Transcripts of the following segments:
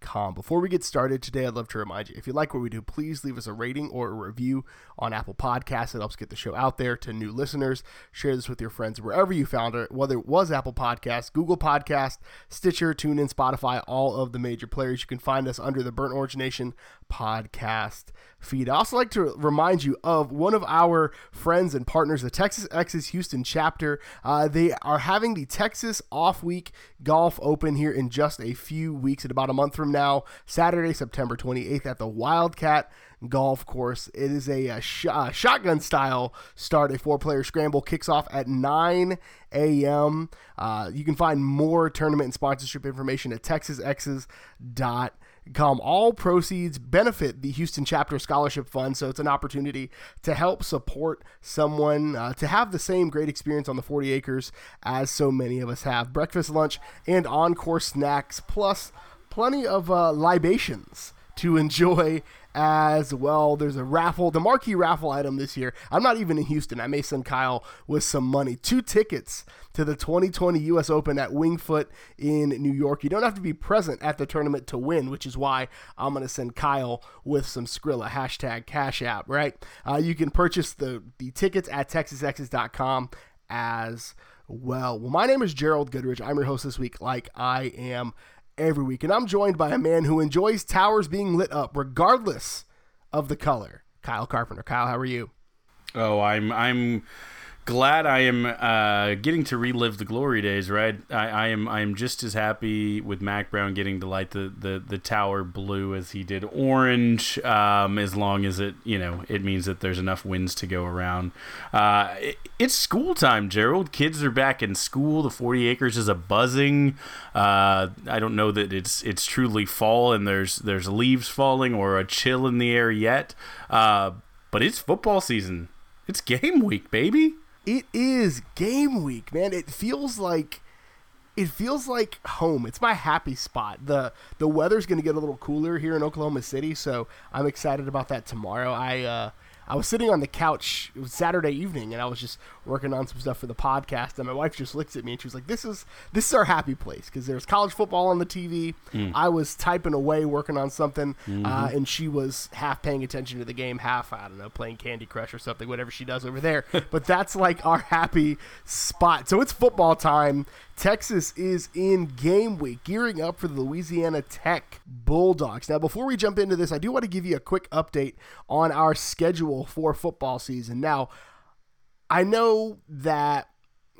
Before we get started today, I'd love to remind you if you like what we do, please leave us a rating or a review on Apple Podcasts. It helps get the show out there to new listeners. Share this with your friends wherever you found it, whether it was Apple Podcasts, Google Podcast, Stitcher, TuneIn, Spotify, all of the major players. You can find us under the Burnt Orange Nation podcast feed. I also like to remind you of one of our friends and partners, the Texas Exes Houston chapter. Uh, they are having the Texas Off Week Golf Open here in just a few weeks, in about a month from now, Saturday, September 28th at the Wildcat golf course. It is a, a sh- uh, shotgun style start. A four player scramble kicks off at 9 a.m. Uh, you can find more tournament and sponsorship information at texasexes.com. All proceeds benefit the Houston Chapter Scholarship Fund, so it's an opportunity to help support someone uh, to have the same great experience on the 40 acres as so many of us have. Breakfast, lunch, and encore snacks, plus plenty of uh, libations to enjoy as well. There's a raffle, the marquee raffle item this year. I'm not even in Houston. I may send Kyle with some money. Two tickets to the 2020 U.S. Open at Winged Foot in New York. You don't have to be present at the tournament to win, which is why I'm going to send Kyle with some Skrilla hashtag Cash App. Right? Uh, you can purchase the the tickets at TexasExes.com as well. Well, my name is Gerald Goodrich. I'm your host this week, like I am every week. And I'm joined by a man who enjoys towers being lit up regardless of the color. Kyle Carpenter. Kyle, how are you? Oh, I'm I'm glad I am uh, getting to relive the glory days. Right, I, I, am I am just as happy with Mack Brown getting to light the, the, the tower blue as he did orange. Um, as long as it you know it means that there's enough winds to go around. Uh, it, it's school time, Gerald. Kids are back in school. The 40 acres is a buzzing. Uh, I don't know that it's it's truly fall and there's there's leaves falling or a chill in the air yet. Uh, but it's football season. It's game week, baby it is game week, man. It feels like it feels like home. It's my happy spot. the The weather's going to get a little cooler here in Oklahoma City, so I'm excited about that tomorrow. I uh, I was sitting on the couch. Saturday evening, and I was just working on some stuff for the podcast. And my wife just looks at me and she was like, "This is this is our happy place because there's college football on the TV." Mm. I was typing away working on something, mm-hmm. uh, and she was half paying attention to the game, half I don't know playing Candy Crush or something, whatever she does over there. but that's like our happy spot. So it's football time. Texas is in game week, gearing up for the Louisiana Tech Bulldogs. Now, before we jump into this, I do want to give you a quick update on our schedule for football season. Now, I know that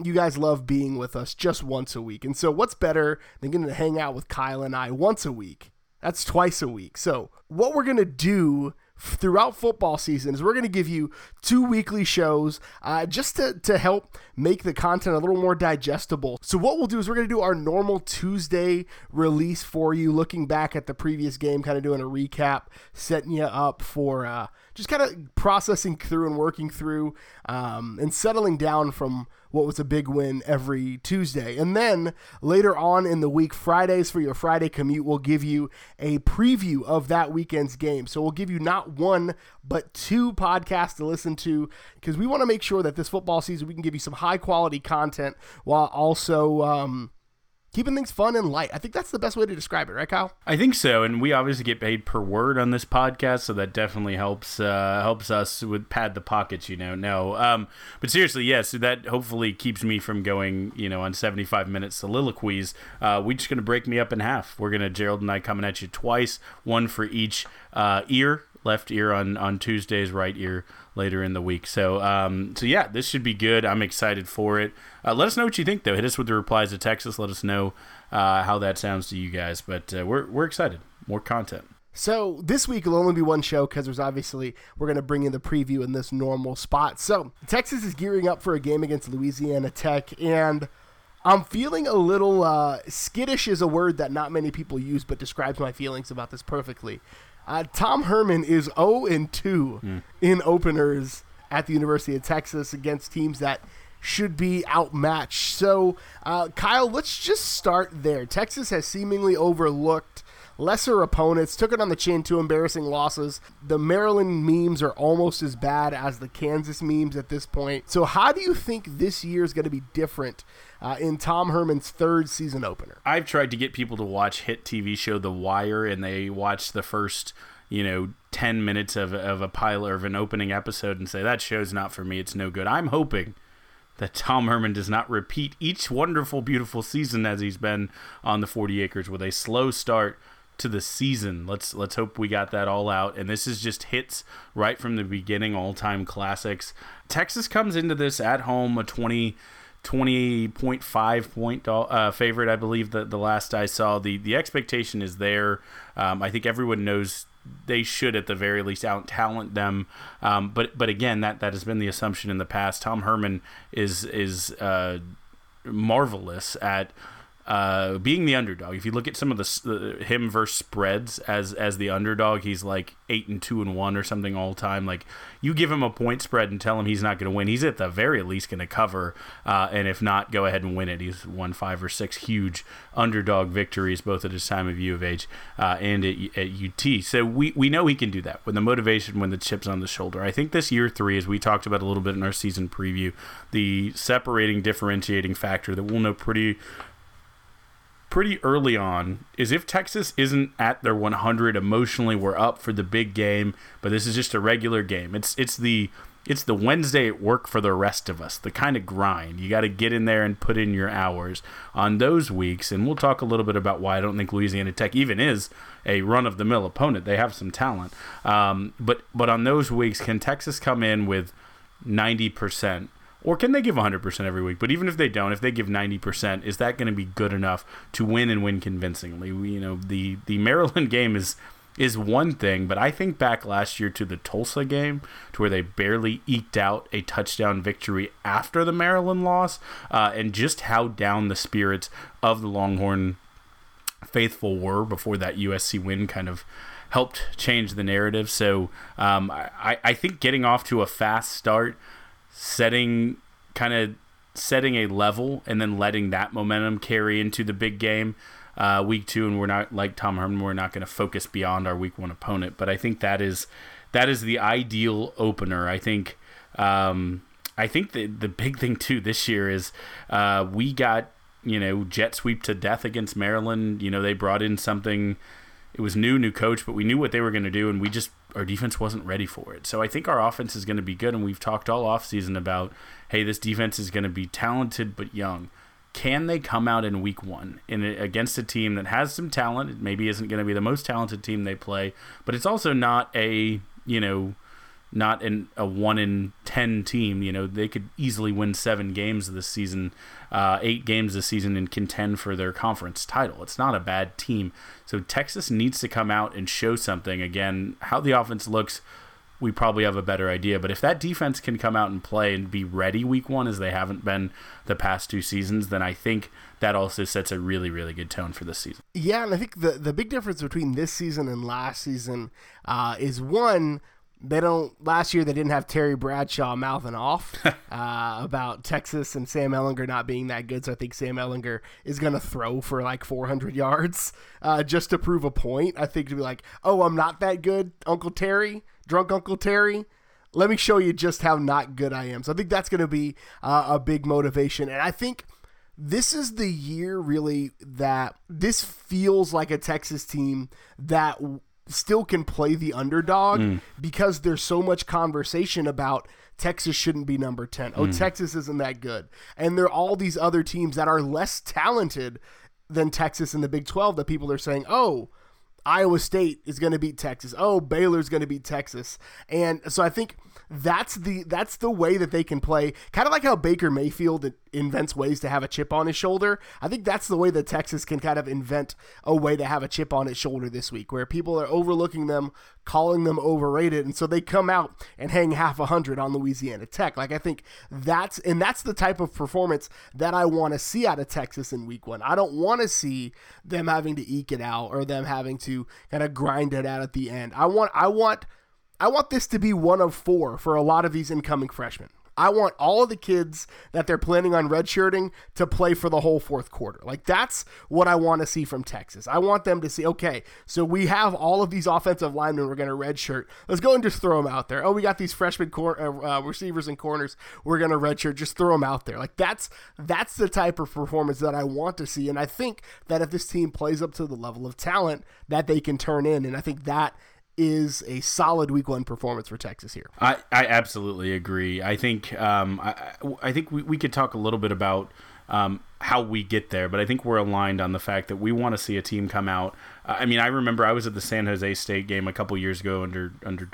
you guys love being with us just once a week. And so, what's better than getting to hang out with Kyle and I once a week? That's twice a week. So, what we're going to do throughout football season is we're going to give you two weekly shows uh, just to, to help make the content a little more digestible. So, what we'll do is we're going to do our normal Tuesday release for you, looking back at the previous game, kind of doing a recap, setting you up for uh, just kind of processing through and working through um, and settling down from what was a big win every Tuesday. And then later on in the week, Fridays for your Friday commute, we'll give you a preview of that weekend's game. So we'll give you not one, but two podcasts to listen to because we want to make sure that this football season we can give you some high quality content while also. Um, keeping things fun and light. I think that's the best way to describe it, right, Kyle? I think so, and we obviously get paid per word on this podcast, so that definitely helps uh, helps us with pad the pockets. You know, no, um, but seriously, yes, so that hopefully keeps me from going, you know, on seventy five minute soliloquies. Uh, we're just gonna break me up in half. We're gonna Gerald and I coming at you twice, one for each uh, ear left ear on on Tuesdays, right ear later in the week. So um, so yeah, this should be good. I'm excited for it. Uh, let us know what you think though. Hit us with the replies to Texas. Let us know uh, how that sounds to you guys. But uh, we're we're excited. More content. So this week will only be one show because there's obviously we're going to bring in the preview in this normal spot. So Texas is gearing up for a game against Louisiana Tech, and I'm feeling a little uh, skittish is a word that not many people use, but describes my feelings about this perfectly. Uh, Tom Herman is 0 and 2 mm. in openers at the University of Texas against teams that should be outmatched. So, uh, Kyle, let's just start there. Texas has seemingly overlooked lesser opponents, took it on the chin, two embarrassing losses. The Maryland memes are almost as bad as the Kansas memes at this point. So, how do you think this year is going to be different uh, in Tom Herman's third season opener? I've tried to get people to watch hit TV show The Wire, and they watch the first you know 10 minutes of, of a pilot of an opening episode and say that show's not for me it's no good i'm hoping that Tom Herman does not repeat each wonderful, beautiful season as he's been on the 40 acres with a slow start to the season. Let's let's hope we got that all out. And this is just hits right from the beginning, all time classics. Texas comes into this at home a 20. 20.5 point uh, favorite, I believe that the last I saw. The the expectation is there. Um, I think everyone knows they should at the very least out talent them. Um, but but again, that that has been the assumption in the past. Tom Herman is is uh, marvelous at uh, being the underdog. If you look at some of the uh, him versus spreads as as the underdog, he's like eight and two and one or something all time. Like you give him a point spread and tell him he's not going to win, he's at the very least going to cover, uh, and if not, go ahead and win it. He's won five or six huge underdog victories both at his time of U of H uh, and at, at UT. So we we know he can do that when the motivation, when the chips on the shoulder. I think this year three, as we talked about a little bit in our season preview, the separating differentiating factor that we'll know pretty pretty early on is if Texas isn't at their 100 emotionally, we're up for the big game, but this is just a regular game. It's it's the it's the Wednesday at work for the rest of us, the kind of grind. You got to get in there and put in your hours on those weeks. And we'll talk a little bit about why I don't think Louisiana Tech even is a run of the mill opponent. They have some talent. Um, but, but on those weeks, can Texas come in with 90%? Or can they give 100% every week? But even if they don't, if they give 90%, is that going to be good enough to win and win convincingly? We, you know, the the Maryland game is is one thing, but I think back last year to the Tulsa game, to where they barely eked out a touchdown victory after the Maryland loss, uh, and just how down the spirits of the Longhorn faithful were before that USC win kind of helped change the narrative. So um, I, I think getting off to a fast start setting kind of setting a level and then letting that momentum carry into the big game. Uh, week two and we're not like tom herman we're not going to focus beyond our week one opponent but i think that is that is the ideal opener. I think um, i think the, the big thing too this year is uh, we got you know jet sweep to death against maryland. You know they brought in something it was new, new coach, but we knew what they were going to do, and we just our defense wasn't ready for it. So I think our offense is going to be good, and we've talked all offseason about, hey, this defense is going to be talented but young. Can they come out in week one in against a team that has some talent? It maybe isn't going to be the most talented team they play, but it's also not a you know not in a one in ten team. You know, they could easily win seven games this season, uh, eight games this season, and contend for their conference title. It's not a bad team. So Texas needs to come out and show something. Again, how the offense looks, we probably have a better idea. But if that defense can come out and play and be ready week one, as they haven't been the past two seasons, then I think that also sets a really, really good tone for this season. Yeah, and I think the the big difference between this season and last season uh, is one they don't. Last year they didn't have Terry Bradshaw mouthing off uh, about Texas and Sam Ehlinger not being that good. So I think Sam Ehlinger is going to throw for like 400 yards uh, just to prove a point. I think to be like, oh, I'm not that good, Uncle Terry, drunk Uncle Terry. Let me show you just how not good I am. So I think that's going to be uh, a big motivation, and I think this is the year really that this feels like a Texas team that still can play the underdog mm. because there's so much conversation about Texas shouldn't be number 10. Oh, mm. Texas isn't that good. And there are all these other teams that are less talented than Texas in the Big 12 that people are saying, "Oh, Iowa State is going to beat Texas. Oh, Baylor's going to beat Texas." And so I think that's the that's the way that they can play. Kind of like how Baker Mayfield invents ways to have a chip on his shoulder. I think that's the way that Texas can kind of invent a way to have a chip on its shoulder this week, where people are overlooking them, calling them overrated, and so they come out and hang half a hundred on Louisiana Tech. Like I think that's and that's the type of performance that I want to see out of Texas in Week One. I don't want to see them having to eke it out or them having to kind of grind it out at the end. I want I want I want this to be one of four for a lot of these incoming freshmen. I want all of the kids that they're planning on redshirting to play for the whole fourth quarter. Like that's what I want to see from Texas. I want them to see, okay, so we have all of these offensive linemen we're going to redshirt. Let's go and just throw them out there. Oh, we got these freshman cor- uh, uh, receivers and corners. We're going to redshirt. Just throw them out there. Like that's that's the type of performance that I want to see. And I think that if this team plays up to the level of talent that they can turn in, and I think that is a solid week one performance for Texas here. I, I absolutely agree. I think um, I, I think we, we could talk a little bit about um, how we get there, but I think we're aligned on the fact that we want to see a team come out. Uh, I mean, I remember I was at the San Jose State game a couple years ago under under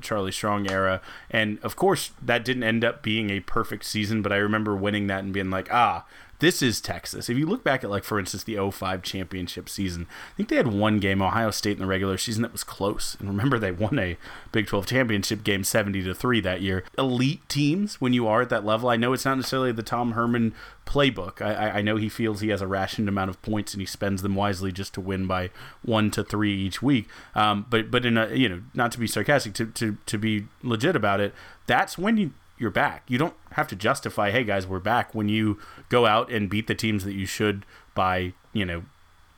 Charlie Strong era, and of course that didn't end up being a perfect season, but I remember winning that and being like, ah, this is Texas. If you look back at, like, for instance, the 05 championship season, I think they had one game, Ohio State, in the regular season that was close. And remember, they won a Big 12 championship game 70 to 3 that year. Elite teams, when you are at that level, I know it's not necessarily the Tom Herman playbook. I, I know he feels he has a rationed amount of points and he spends them wisely just to win by one to three each week. Um, but but in a you know not to be sarcastic to, to to be legit about it, that's when you you're back. You don't have to justify, hey guys, we're back when you go out and beat the teams that you should by, you know,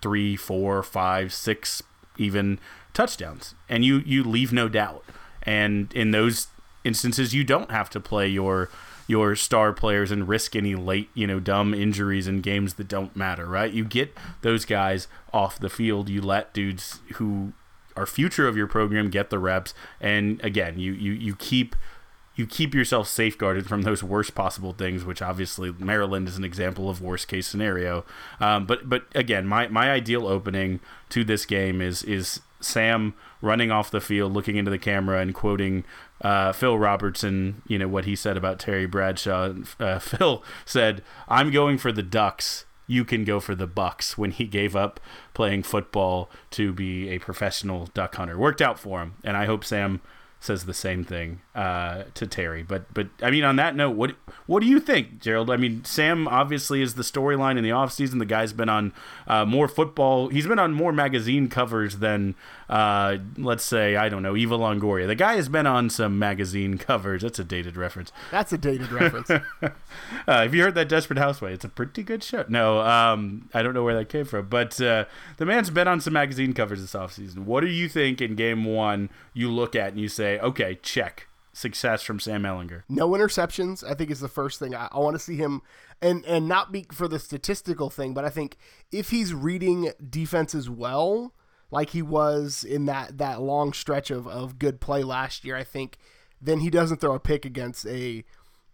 three, four, five, six, even touchdowns. And you you leave no doubt. And in those instances you don't have to play your your star players and risk any late, you know, dumb injuries in games that don't matter, right? You get those guys off the field. You let dudes who are future of your program get the reps. And again, you you, you keep you keep yourself safeguarded from those worst possible things, which obviously Maryland is an example of worst case scenario. Um, but but again, my, my ideal opening to this game is is Sam running off the field, looking into the camera, and quoting uh, Phil Robertson. You know what he said about Terry Bradshaw. Uh, Phil said, "I'm going for the Ducks." You can go for the Bucks when he gave up playing football to be a professional duck hunter. Worked out for him, and I hope Sam says the same thing uh, to Terry. But but I mean, on that note, what what do you think, Gerald? I mean, Sam obviously is the storyline in the offseason. The guy's been on uh, more football. He's been on more magazine covers than uh, let's say I don't know Eva Longoria. The guy has been on some magazine covers. That's a dated reference. That's a dated reference. Uh, if you heard that Desperate Houseway, it's a pretty good show. No, um, I don't know where that came from, but uh, the man's been on some magazine covers this offseason. What do you think in Game One? You look at and you say, okay, check success from Sam Ehlinger. No interceptions, I think is the first thing. I, I want to see him and and not be for the statistical thing, but I think if he's reading defenses well, like he was in that that long stretch of, of good play last year, I think then he doesn't throw a pick against a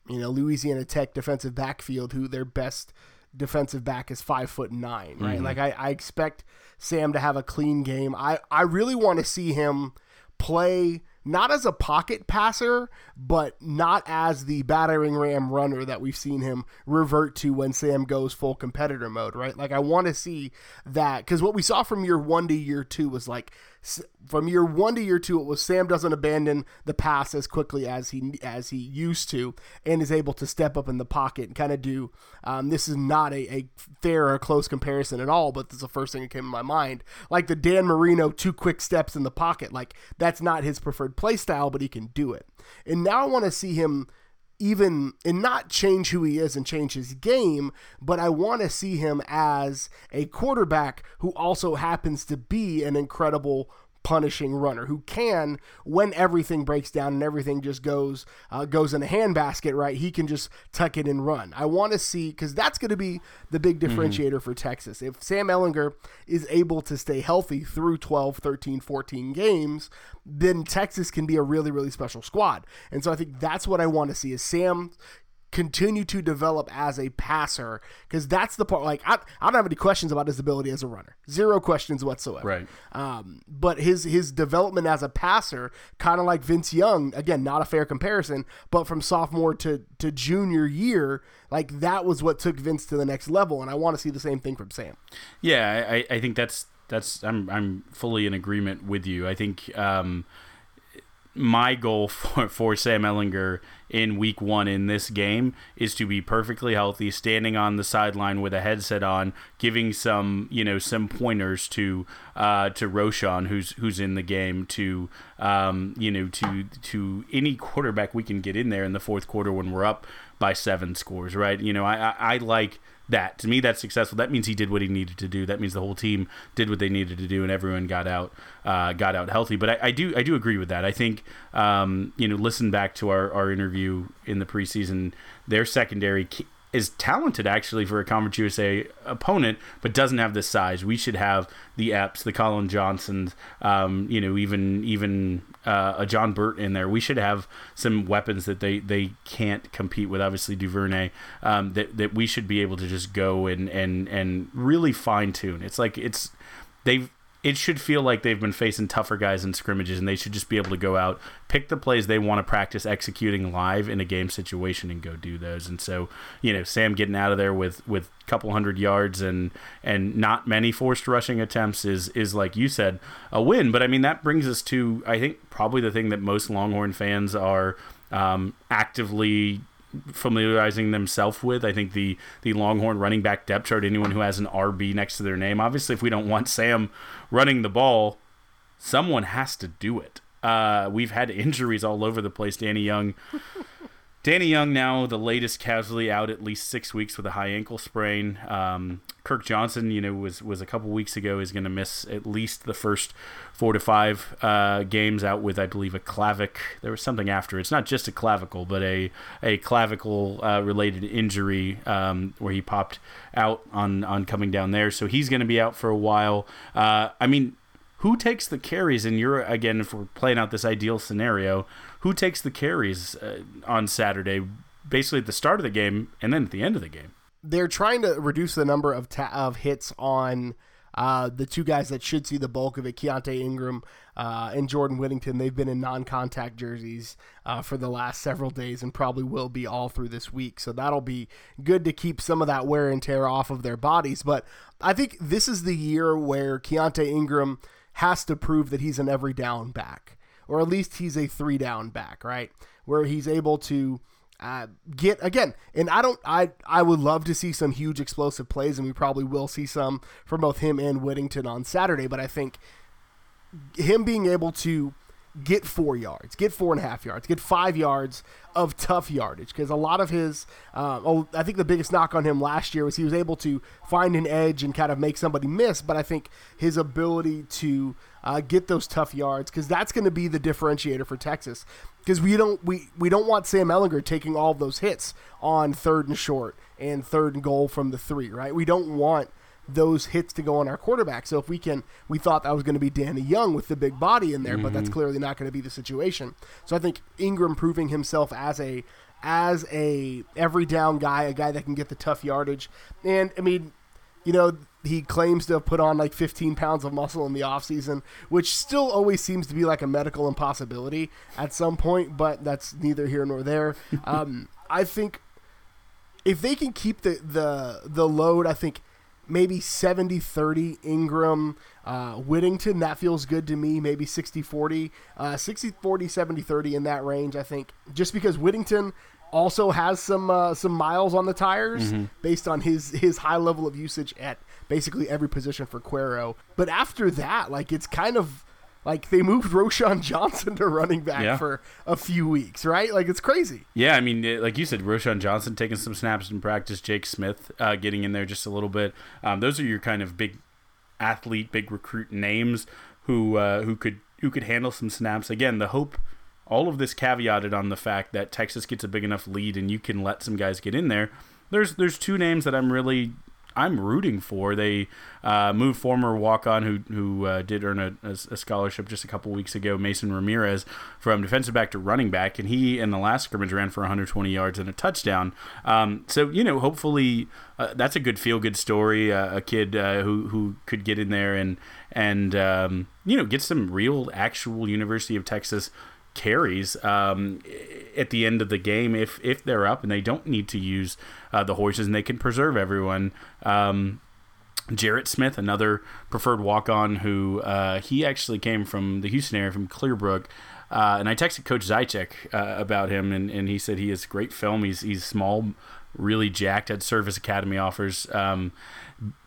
you know Louisiana Tech defensive backfield who their best defensive back is five foot nine, right? Mm-hmm. Like I, I expect Sam to have a clean game. I, I really want to see him play not as a pocket passer, but not as the battering ram runner that we've seen him revert to when Sam goes full competitor mode, right? Like I want to see that because what we saw from year one to year two was like from year one to year two, it was Sam doesn't abandon the pass as quickly as he as he used to, and is able to step up in the pocket and kind of do. Um, this is not a, a fair or close comparison at all, but this is the first thing that came in my mind. Like the Dan Marino two quick steps in the pocket, like that's not his preferred play style, but he can do it. And now I want to see him even and not change who he is and change his game, but I want to see him as a quarterback who also happens to be an incredible punishing runner who can when everything breaks down and everything just goes uh, goes in a handbasket right he can just tuck it and run i want to see because that's going to be the big mm-hmm. differentiator mm-hmm. for texas if sam Ehlinger is able to stay healthy through 12 13 14 games then texas can be a really really special squad and so i think that's what i want to see is sam continue to develop as a passer because that's the part like I, I don't have any questions about his ability as a runner. Zero questions whatsoever. Right. Um, but his his development as a passer kind of like Vince Young again not a fair comparison but from sophomore to to junior year like that was what took Vince to the next level and I want to see the same thing from Sam. Yeah I, I think that's that's I'm I'm fully in agreement with you. I think um, my goal for, for Sam Ehlinger in week one in this game is to be perfectly healthy, standing on the sideline with a headset on, giving some you know some pointers to uh, to Roschon who's who's in the game to um, you know to to any quarterback we can get in there in the fourth quarter when we're up by seven scores, right? You know, I, I, I like that. To me, that's successful. That means he did what he needed to do. That means the whole team did what they needed to do, and everyone got out uh, got out healthy. But I, I, do I do agree with that. I think um, you know, listen back to our, our interview in the preseason. Their secondary is talented actually for a Conference USA opponent, but doesn't have the size. We should have the Epps, the Collin Johnsons, um, you know, even even uh, a John Burt in there. We should have some weapons that they, they can't compete with. Obviously, Duvernay um, that that we should be able to just go and and and really fine tune. It's like it's they've it should feel like they've been facing tougher guys in scrimmages and they should just be able to go out pick the plays they want to practice executing live in a game situation and go do those. And so you know sam getting out of there with with a couple hundred yards and and not many forced rushing attempts is is like you said a win. But i mean that brings us to i think probably the thing that most longhorn fans are um, actively familiarizing themselves with. I think the the Longhorn running back depth chart. Anyone who has an RB next to their name, obviously, if we don't want Sam running the ball, someone has to do it. Uh, we've had injuries all over the place. Danny Young Danny Young now the latest casualty out at least six weeks with a high ankle sprain. Um, Kirk Johnson, you know, was was a couple weeks ago is going to miss at least the first four to five uh, games out with I believe a clavic. There was something after. It's not just a clavicle, but a a clavicle uh, related injury um, where he popped out on on coming down there. So he's going to be out for a while. Uh, I mean, who takes the carries? And you're again, if we're playing out this ideal scenario, who takes the carries uh, on Saturday, basically at the start of the game and then at the end of the game? They're trying to reduce the number of ta- of hits on uh, the two guys that should see the bulk of it, Keaontay Ingram uh, and Jordan Whittington. They've been in non-contact jerseys uh, for the last several days and probably will be all through this week. So that'll be good to keep some of that wear and tear off of their bodies. But I think this is the year where Keaontay Ingram – has to prove that he's an every down back, or at least he's a three down back, right? Where he's able to uh, get again. And I don't. I I would love to see some huge explosive plays, and we probably will see some from both him and Whittington on Saturday. But I think him being able to get four yards, get four and a half yards, get five yards of tough yardage. Because a lot of his, uh, oh, I think the biggest knock on him last year was he was able to find an edge and kind of make somebody miss. But I think his ability to uh, get those tough yards, because that's going to be the differentiator for Texas. Because we don't we, we don't want Sam Ehlinger taking all those hits on third and short and third and goal from the three, right? We don't want those hits to go on our quarterback. So if we can, we thought that was going to be Danny Young with the big body in there, mm-hmm. but that's mm-hmm. clearly not going to be the situation. So I think Ingram proving himself as a as a every down guy, a guy that can get the tough yardage, and I mean, you know, he claims to have put on like 15 pounds of muscle in the offseason, which still always seems to be like a medical impossibility at some point, but that's neither here nor there. Um, I think if they can keep the, the the load, I think maybe 70 30 Ingram, uh, Whittington. That feels good to me. Maybe 60 40, uh, 60 40, 70 30 in that range, I think. Just because Whittington also has some uh, some miles on the tires mm-hmm. based on his his high level of usage at basically every position for Cuero. But after that, like it's kind of like they moved Roschon Johnson to running back yeah. for a few weeks, right? Like it's crazy. Yeah, I mean, like you said, Roschon Johnson taking some snaps in practice, Jake Smith uh, getting in there just a little bit. Um, those are your kind of big athlete, big recruit names who uh, who could who could handle some snaps. Again, the hope. All of this caveated on the fact that Texas gets a big enough lead and you can let some guys get in there. There's there's two names that I'm really I'm rooting for. They uh, moved former walk on who who uh, did earn a, a, scholarship just a couple weeks ago, Mason Ramirez, from defensive back to running back, and he in the last scrimmage ran for 120 yards and a touchdown. Um, so you know, hopefully uh, that's a good feel good story. Uh, a kid uh, who who could get in there and and um, you know get some real actual University of Texas carries um, at the end of the game if if they're up and they don't need to use uh, the horses and they can preserve everyone. Um, Jarrett Smith, another preferred walk on, who uh, he actually came from the Houston area from Clearbrook. Uh, and I texted Coach Zychek uh, about him, and, and he said he has great film. He's he's small, really jacked. Had service academy offers. Um,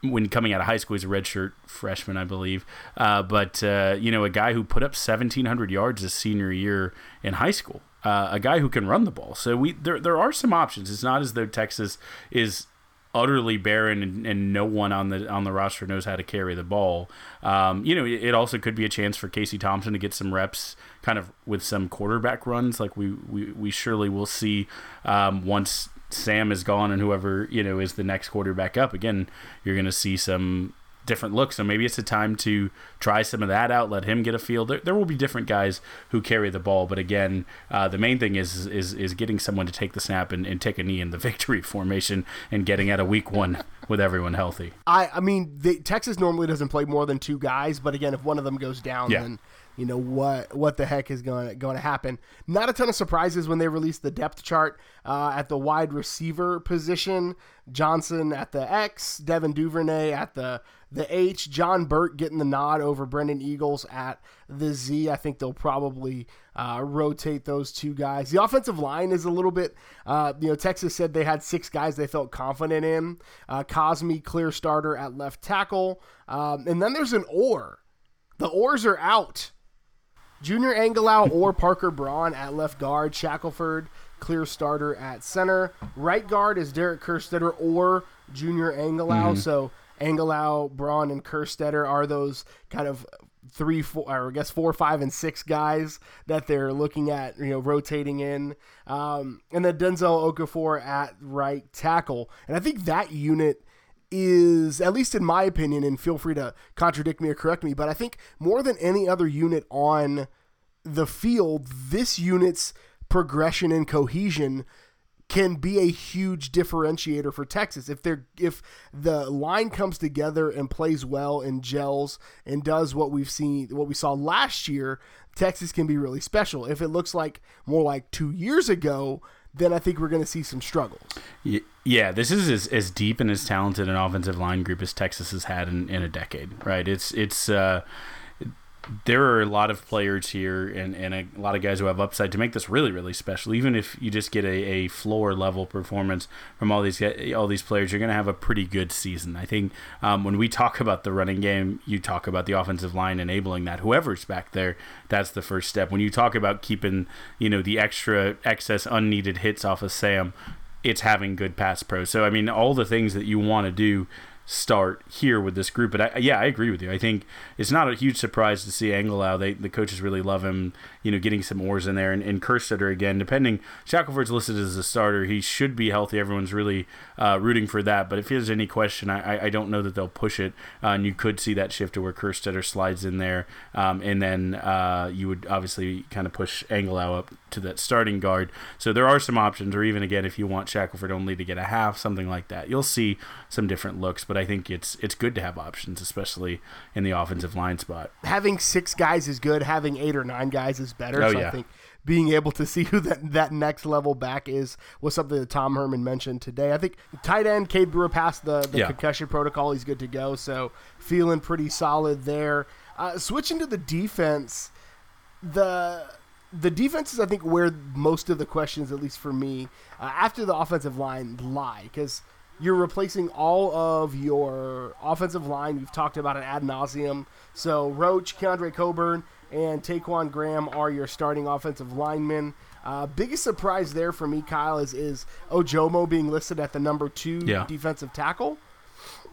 when coming out of high school, he's a redshirt freshman, I believe. Uh, but uh, you know, a guy who put up 1,700 yards his senior year in high school. Uh, a guy who can run the ball. So we there there are some options. It's not as though Texas is utterly barren and, and, no one on the on the roster knows how to carry the ball. Um, you know, it, also could be a chance for Casey Thompson to get some reps, kind of with some quarterback runs, like we we, we surely will see um, once Sam is gone and whoever you know is the next quarterback up. Again, you're going to see some different looks. So maybe it's a time to try some of that out. Let him get a feel. There, there will be different guys who carry the ball, but again, uh, the main thing is is is getting someone to take the snap and, and take a knee in the victory formation and getting out of week one with everyone healthy. I I mean, the, Texas normally doesn't play more than two guys, but again, if one of them goes down, yeah. then you know what what the heck is going going to happen. Not a ton of surprises when they released the depth chart uh, at the wide receiver position. Johnson at the X, Devin Duvernay at the the H, John Burt getting the nod over Brennan Eagles at the Z. I think they'll probably uh, rotate those two guys. The offensive line is a little bit, uh, you know, Texas said they had six guys they felt confident in. Uh, Cosmi, clear starter at left tackle. Um, and then there's an or. The oars are out. Junior Angilau or Parker Braun at left guard. Shackelford, clear starter at center. Right guard is Derek Kerstetter or Junior Angilau. Mm-hmm. So Angilau, Braun, and Kerstetter are those kind of three, four, or I guess four, five, and six guys that they're looking at, you know, rotating in. Um, and then Denzel Okafor at right tackle. And I think that unit is, at least in my opinion, and feel free to contradict me or correct me, but I think more than any other unit on the field, this unit's progression and cohesion can be a huge differentiator for Texas. If they're if the line comes together and plays well and gels and does what we've seen what we saw last year, Texas can be really special. If it looks like more like 2 years ago, then I think we're going to see some struggles. Yeah, this is as, as deep and as talented an offensive line group as Texas has had in, in a decade, right? It's it's uh, there are a lot of players here and, and a lot of guys who have upside to make this really really special. Even if you just get a, a floor level performance from all these all these players, you're going to have a pretty good season. I think um, when we talk about the running game, you talk about the offensive line enabling that. Whoever's back there, that's the first step. When you talk about keeping you know the extra excess unneeded hits off of Sam, it's having good pass pro. So I mean, all the things that you want to do start here with this group. But I, yeah, I agree with you. I think it's not a huge surprise to see Angilau. They the coaches really love him. You know, getting some oars in there and, and Kerstetter again. Depending, Shackelford's listed as a starter. He should be healthy. Everyone's really uh, rooting for that. But if there's any question, I, I don't know that they'll push it. Uh, and you could see that shift to where Kerstetter slides in there, um, and then uh, you would obviously kind of push Angilau up to that starting guard. So there are some options, or even again, if you want Shackelford only to get a half, something like that. You'll see some different looks, but I think it's it's good to have options, especially in the offensive line spot. Having six guys is good. Having eight or nine guys is better. Oh, so yeah. I think being able to see who that, that next level back is was something that Tom Herman mentioned today. I think tight end Cade Brewer passed the, the yeah. concussion protocol. He's good to go. So feeling pretty solid there. Uh, switching to the defense, the the defense is, I think, where most of the questions, at least for me, uh, after the offensive line lie. Because you're replacing all of your offensive line. You've talked about it ad nauseum. So Roach, Keondre Coburn, and Ta'Quon Graham are your starting offensive linemen. Uh, biggest surprise there for me, Kyle, is is Ojomo being listed at the number two yeah. defensive tackle,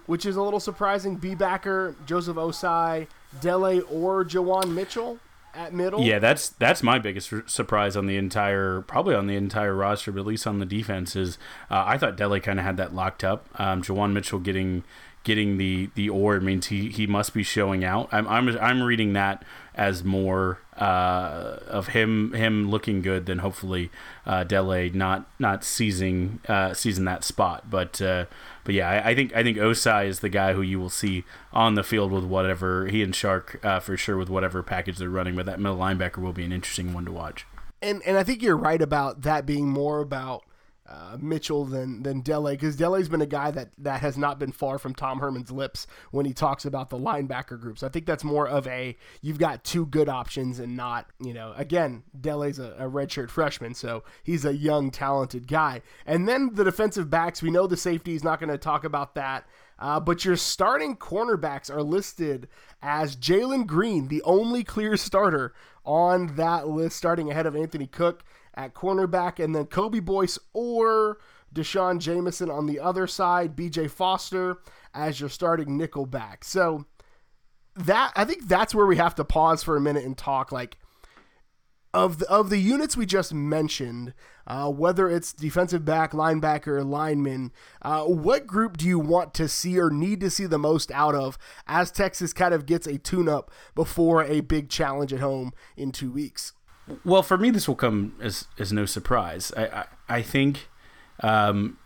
which is a little surprising. B backer Joseph Ossai, Dele, or Juwan Mitchell at middle. Yeah, that's that's my biggest surprise on the entire, probably on the entire roster, but at least on the defense is uh, I thought Dele kind of had that locked up. Um, Juwan Mitchell getting getting the the or means he he must be showing out. I'm I'm I'm reading that as more uh, of him him looking good than hopefully uh, Dele not not seizing uh, seizing that spot. But uh, but yeah, I, I, think I think Ossai is the guy who you will see on the field with whatever he and Shark uh, for sure with whatever package they're running. But that middle linebacker will be an interesting one to watch. And and I think you're right about that being more about uh, Mitchell than than Dele because Dele's been a guy that that has not been far from Tom Herman's lips when he talks about the linebacker groups. I think that's more of a you've got two good options and not you know again Dele's a, a redshirt freshman, so he's a young talented guy. And then the defensive backs, we know the safety is not going to talk about that. Uh, but your starting cornerbacks are listed as Jalen Green, the only clear starter on that list, starting ahead of Anthony Cook at cornerback, and then Kobe Boyce or D'Shawn Jamison on the other side, BJ Foster as your starting nickel back. So that I think that's where we have to pause for a minute and talk like of the, of the units we just mentioned, uh, whether it's defensive back, linebacker, lineman, uh, what group do you want to see or need to see the most out of as Texas kind of gets a tune up before a big challenge at home in two weeks? Well, for me, this will come as as no surprise. I I, I think, um,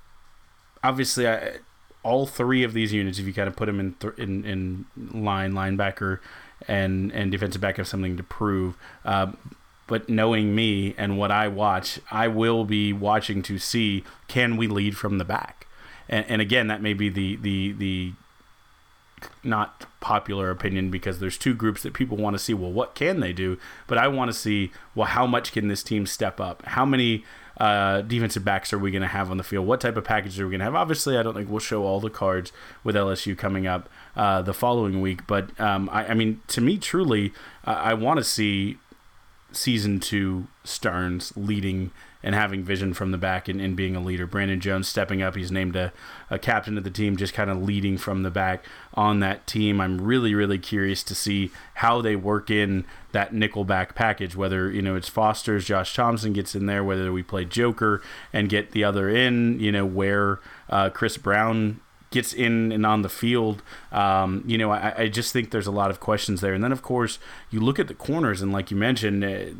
obviously, I, all three of these units, if you kind of put them in th- in in line, linebacker, and and defensive back have something to prove. Uh, but knowing me and what I watch, I will be watching to see can we lead from the back. And, and again, that may be the the the not popular opinion because there's two groups that people want to see. Well, what can they do? But I want to see well, how much can this team step up? How many uh, defensive backs are we going to have on the field? What type of package are we going to have? Obviously, I don't think we'll show all the cards with LSU coming up uh, the following week. But um, I, I, mean, to me, truly, uh, I want to see season two Sterns leading and having vision from the back and, and being a leader. Brandon Jones stepping up. He's named a, a captain of the team, just kind of leading from the back on that team. I'm really, really curious to see how they work in that nickelback package, whether, you know, it's Foster's, Josh Thompson gets in there, whether we play Joker and get the other in, you know, where uh, Chris Brown gets in and on the field. Um, you know, I, I, just think there's a lot of questions there. And then, of course, you look at the corners, and like you mentioned, uh,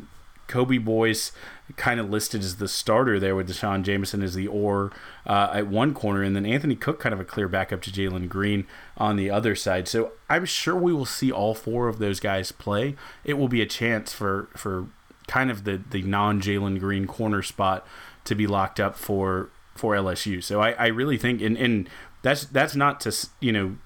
Kobe Boyce kind of listed as the starter there with D'Shawn Jamison as the or uh, at one corner, and then Anthony Cook kind of a clear backup to Jalen Green on the other side. So I'm sure we will see all four of those guys play. It will be a chance for for kind of the the non Jalen Green corner spot to be locked up for for LSU. So I, I really think and, and that's that's not to you know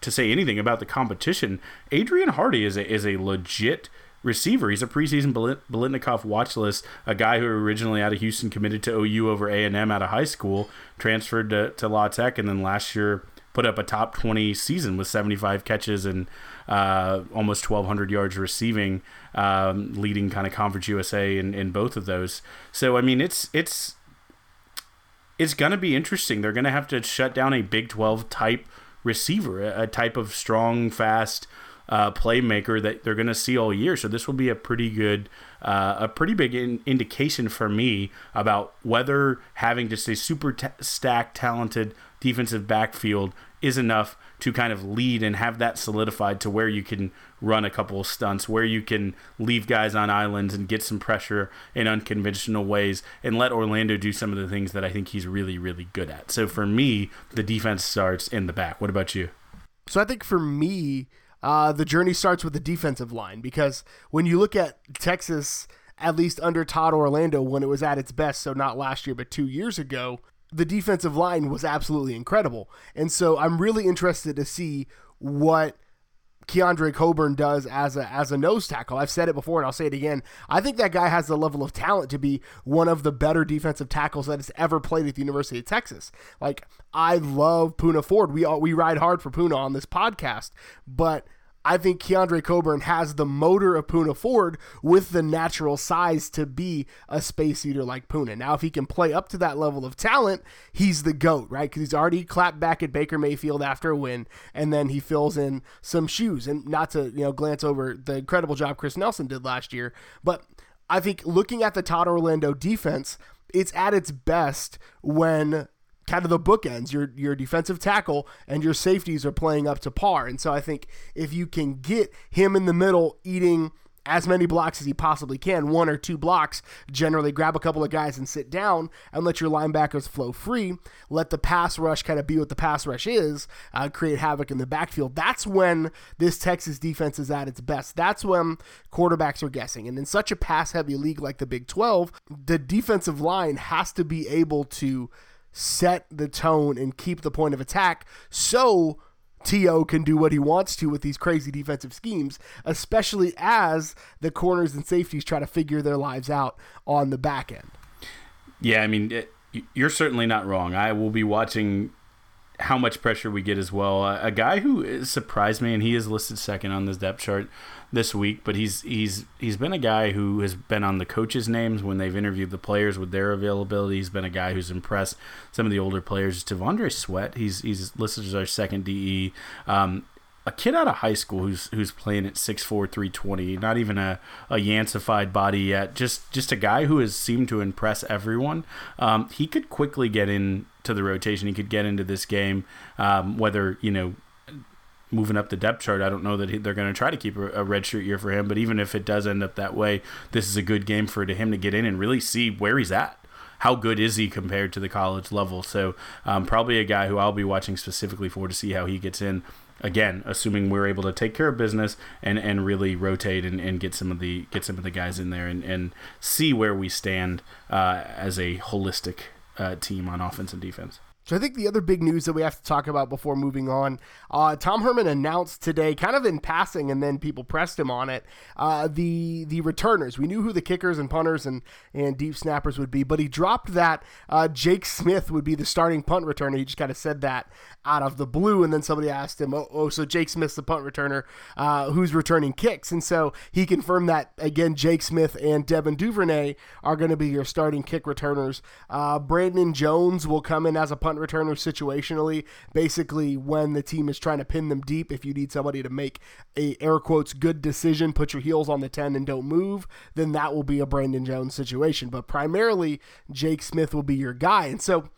to say anything about the competition. Adrian Hardy is a is a legit receiver. He's a preseason Biletnikoff watch list, a guy who originally out of Houston committed to OU over A&M out of high school, transferred to, to La Tech, and then last year put up a top 20 season with 75 catches and uh, almost 1,200 yards receiving, um, leading kind of Conference USA in, in both of those. So, I mean, it's it's it's going to be interesting. They're going to have to shut down a Big 12 type receiver, a, type of strong, fast – uh, playmaker that they're going to see all year. So this will be a pretty good, uh, a pretty big in- indication for me about whether having just a super t- stacked, talented defensive backfield is enough to kind of lead and have that solidified to where you can run a couple of stunts, where you can leave guys on islands and get some pressure in unconventional ways and let Orlando do some of the things that I think he's really, really good at. So for me, the defense starts in the back. What about you? So I think for me, uh, the journey starts with the defensive line because when you look at Texas, at least under Todd Orlando, when it was at its best, so not last year, but two years ago, the defensive line was absolutely incredible. And so I'm really interested to see what Keondre Coburn does as a as a nose tackle. I've said it before and I'll say it again. I think that guy has the level of talent to be one of the better defensive tackles that has ever played at the University of Texas. Like I love Poona Ford. We all, we ride hard for Poona on this podcast, but I think Keondre Coburn has the motor of Poona Ford with the natural size to be a space eater like Poona. Now, if he can play up to that level of talent, he's the GOAT, right? Because he's already clapped back at Baker Mayfield after a win, and then he fills in some shoes. And not to, you know, glance over the incredible job Chris Nelson did last year, but I think looking at the Todd Orlando defense, it's at its best when kind of the bookends. Your your defensive tackle and your safeties are playing up to par. And so I think if you can get him in the middle eating as many blocks as he possibly can, one or two blocks, generally grab a couple of guys and sit down and let your linebackers flow free. Let the pass rush kind of be what the pass rush is, uh, create havoc in the backfield. That's when this Texas defense is at its best. That's when quarterbacks are guessing. And in such a pass heavy league like the Big 12, the defensive line has to be able to set the tone and keep the point of attack so T.O. can do what he wants to with these crazy defensive schemes, especially as the corners and safeties try to figure their lives out on the back end. Yeah, I mean, it, you're certainly not wrong. I will be watching how much pressure we get as well. A guy who surprised me, and he is listed second on this depth chart this week, but he's he's he's been a guy who has been on the coaches' names when they've interviewed the players with their availability. He's been a guy who's impressed some of the older players. T'Vondre Sweat, he's he's listed as our second DE. Um, a kid out of high school who's who's playing at 6'4", 320, not even a, a yancified body yet. Just just a guy who has seemed to impress everyone. Um, he could quickly get into the rotation. He could get into this game, um, whether you know moving up the depth chart. I don't know that he, they're going to try to keep a, a redshirt year for him, but even if it does end up that way, this is a good game for to him to get in and really see where he's at. How good is he compared to the college level? So um, probably a guy who I'll be watching specifically for to see how he gets in. Again, assuming we're able to take care of business and, and really rotate and, and get some of the get some of the guys in there and, and see where we stand uh, as a holistic uh, team on offense and defense. So I think the other big news that we have to talk about before moving on, uh, Tom Herman announced today, kind of in passing, and then people pressed him on it, uh, the the returners. We knew who the kickers and punters and and deep snappers would be, but he dropped that uh, Jake Smith would be the starting punt returner. He just kind of said that out of the blue, and then somebody asked him, "Oh, oh so Jake Smith's the punt returner, uh, who's returning kicks?" And so he confirmed that again. Jake Smith and Devin Duvernay are going to be your starting kick returners. Uh, Brandon Jones will come in as a punt returner situationally, basically when the team is trying to pin them deep. If you need somebody to make a air quotes good decision, put your heels on the ten and don't move, then that will be a Brandon Jones situation. But primarily, Jake Smith will be your guy, and so.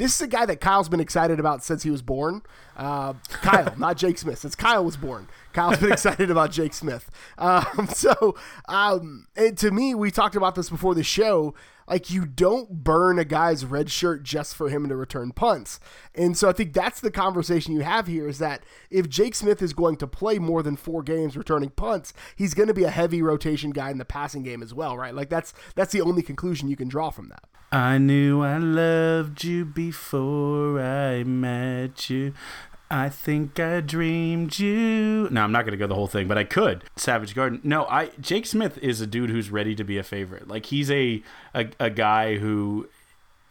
This is a guy that Kyle's been excited about since he was born. Uh, Kyle, not Jake Smith. Since Kyle was born, Kyle's been excited about Jake Smith. Um, so, um, to me, we talked about this before the show. Like, you don't burn a guy's red shirt just for him to return punts. And so I think that's the conversation you have here is that if Jake Smith is going to play more than four games returning punts, he's going to be a heavy rotation guy in the passing game as well, right? Like, that's that's the only conclusion you can draw from that. I knew I loved you before I met you. I think I dreamed you. No, I'm not going to go the whole thing, but I could. Savage Garden. No, I Jake Smith is a dude who's ready to be a favorite. Like he's a a, a guy who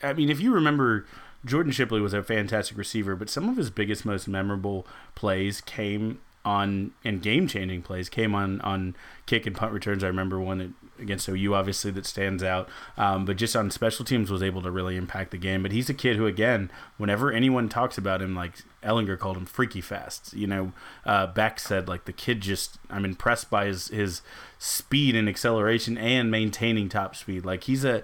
I mean, if you remember Jordan Shipley was a fantastic receiver, but some of his biggest most memorable plays came on and game changing plays came on on kick and punt returns. I remember one against OU, obviously that stands out, um, but just on special teams was able to really impact the game. But he's a kid who, again, whenever anyone talks about him, like Ehlinger called him freaky fast. You know, uh, Beck said like the kid just I'm impressed by his his speed and acceleration and maintaining top speed. Like he's a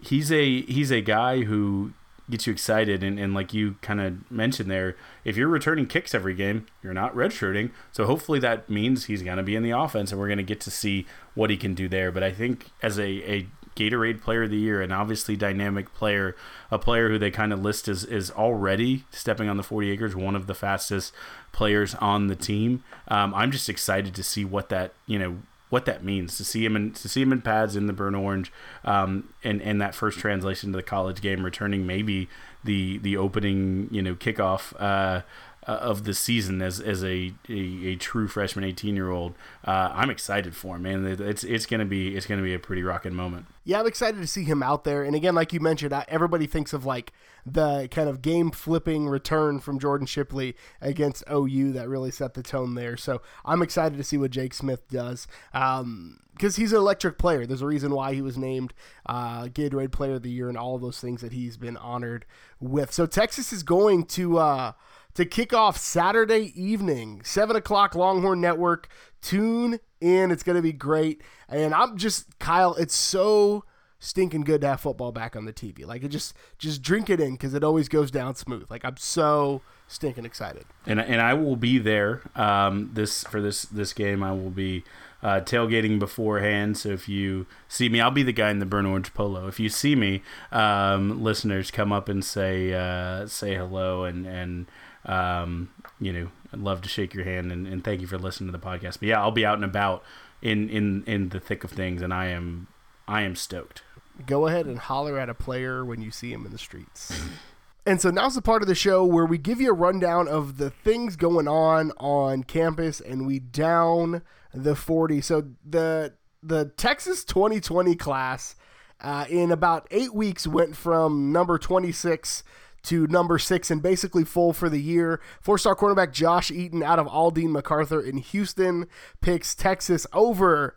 he's a he's a guy who gets you excited. And, and like you kind of mentioned there, if you're returning kicks every game, you're not redshirting. So hopefully that means he's going to be in the offense and we're going to get to see what he can do there. But I think as a, a Gatorade Player of the Year, and obviously dynamic player, a player who they kind of list as is already stepping on the 40 acres, one of the fastest players on the team. Um, I'm just excited to see what that you know what that means to see him in to see him in pads in the burn orange, um, and and that first translation to the college game, returning maybe the the opening you know kickoff. Uh, uh, of the season as as a a, a true freshman 18 year old. Uh, I'm excited for him, man. It's it's gonna be it's gonna be a pretty rocking moment. Yeah, I'm excited to see him out there. And again, like you mentioned, everybody thinks of like the kind of game flipping return from Jordan Shipley against OU that really set the tone there. So I'm excited to see what Jake Smith does. Um, because he's an electric player. There's a reason why he was named uh, Gatorade Player of the Year and all those things that he's been honored with. So Texas is going to uh, to kick off Saturday evening, 7 o'clock Longhorn Network. Tune in. It's going to be great. And I'm just, Kyle, it's so stinking good to have football back on the TV. Like, it just, just drink it in because it always goes down smooth. Like, I'm so stinking excited. And and I will be there um, this for this this game. I will be uh, tailgating beforehand. So if you see me, I'll be the guy in the burnt orange polo. If you see me, um, listeners, come up and say uh, say hello and and um, you know I'd love to shake your hand and, and thank you for listening to the podcast. But yeah, I'll be out and about in in in the thick of things, and I am I am stoked. Go ahead and holler at a player when you see him in the streets. And so now's the part of the show where we give you a rundown of the things going on on campus and we down the 40. So the the Texas 2020 class uh, in about eight weeks went from number 26 to number six and basically full for the year. Four star cornerback Josh Eaton out of Aldine MacArthur in Houston picks Texas over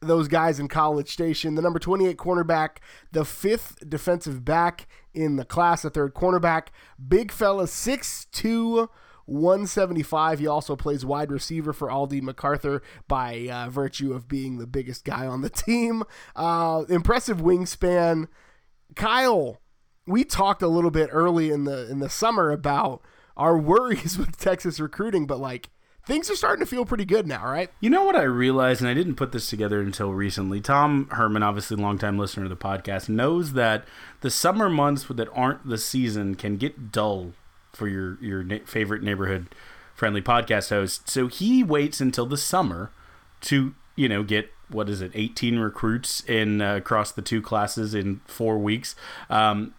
those guys in College Station. The number 28 cornerback, the fifth defensive back in the class, the third cornerback. Big fella, 6'2, 175. He also plays wide receiver for Aldine MacArthur by uh, virtue of being the biggest guy on the team. Uh, impressive wingspan. Kyle, we talked a little bit early in the in the summer about our worries with Texas recruiting, but like things are starting to feel pretty good now, right? You know what I realized, and I didn't put this together until recently. Tom Herman, obviously a longtime listener to the podcast, knows that the summer months that aren't the season can get dull for your your na- favorite neighborhood friendly podcast host. So he waits until the summer to you know get what is it 18 recruits in uh, across the two classes in four weeks um,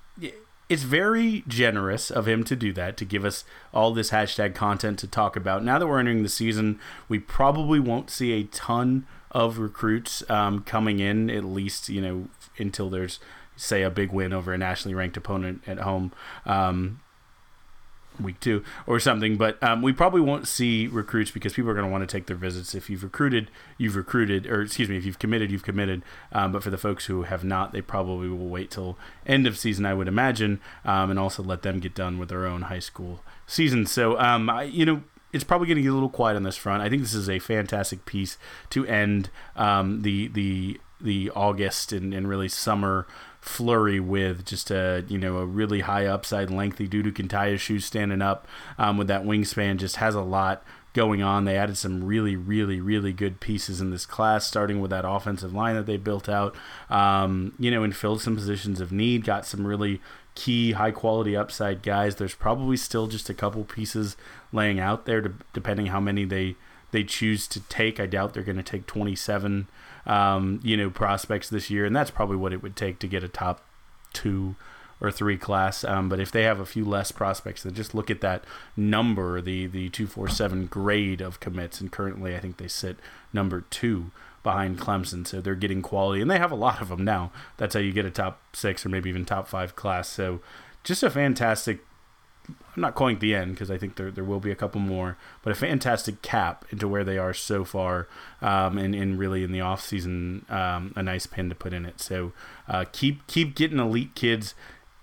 it's very generous of him to do that to give us all this hashtag content to talk about. Now that we're entering the season we probably won't see a ton of recruits um, coming in at least you know until there's say a big win over a nationally ranked opponent at home. Um, week two or something. But um, we probably won't see recruits because people are going to want to take their visits. If you've recruited, you've recruited, or excuse me, if you've committed, you've committed. Um, but for the folks who have not, they probably will wait till end of season, I would imagine, um, and also let them get done with their own high school season. So, um, I, you know. It's probably going to get a little quiet on this front. I think this is a fantastic piece to end um, the the the August and, and really summer flurry with just a you know a really high upside lengthy dude who can tie his shoes standing up um, with that wingspan just has a lot going on. They added some really really really good pieces in this class starting with that offensive line that they built out. Um, you know and filled some positions of need got some really key high quality upside guys. There's probably still just a couple pieces laying out there to, depending how many they they choose to take. I doubt they're going to take 27 um, you know, prospects this year, and that's probably what it would take to get a top two or three class. Um, but if they have a few less prospects, then just look at that number, the the two four seven grade of commits, and currently I think they sit number two behind Clemson, so they're getting quality, and they have a lot of them now. That's how you get a top six or maybe even top five class. So just a fantastic I'm not calling it the end because I think there, there will be a couple more, but a fantastic cap into where they are so far, um, and, and really in the off season, um, a nice pin to put in it. So uh, keep keep getting elite kids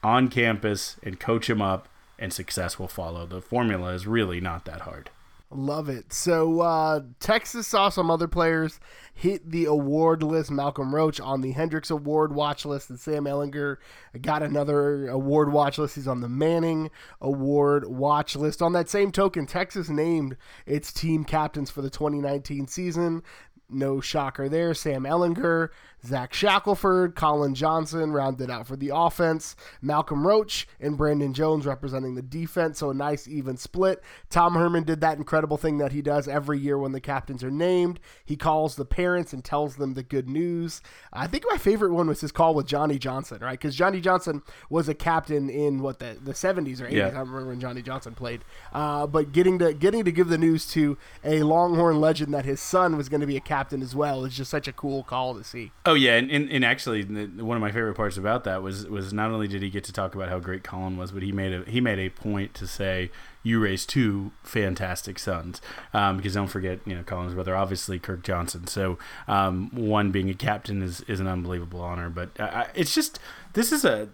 on campus and coach them up, and success will follow. The formula is really not that hard. Love it. So uh, Texas saw some other players hit the award list. Malcolm Roach on the Hendricks Award watch list, and Sam Ehlinger got another award watch list. He's on the Manning Award watch list. On that same token, Texas named its team captains for the 2019 season. No shocker there. Sam Ehlinger, Zach Shackelford, Collin Johnson rounded out for the offense. Malcolm Roach and Brandon Jones representing the defense. So a nice even split. Tom Herman did that incredible thing that he does every year when the captains are named. He calls the parents and tells them the good news. I think my favorite one was his call with Johnny Johnson, right? Because Johnny Johnson was a captain in what the, the 70s or 80s. Yeah. I don't remember when Johnny Johnson played. Uh, but getting to getting to give the news to a Longhorn legend that his son was going to be a captain as well is just such a cool call to see. Oh yeah, and, and, and actually, one of my favorite parts about that was was not only did he get to talk about how great Collin was, but he made a he made a point to say you raised two fantastic sons. Um, because don't forget, you know, Collin's brother, obviously Kirk Johnson. So um, one being a captain is is an unbelievable honor. But uh, it's just this is a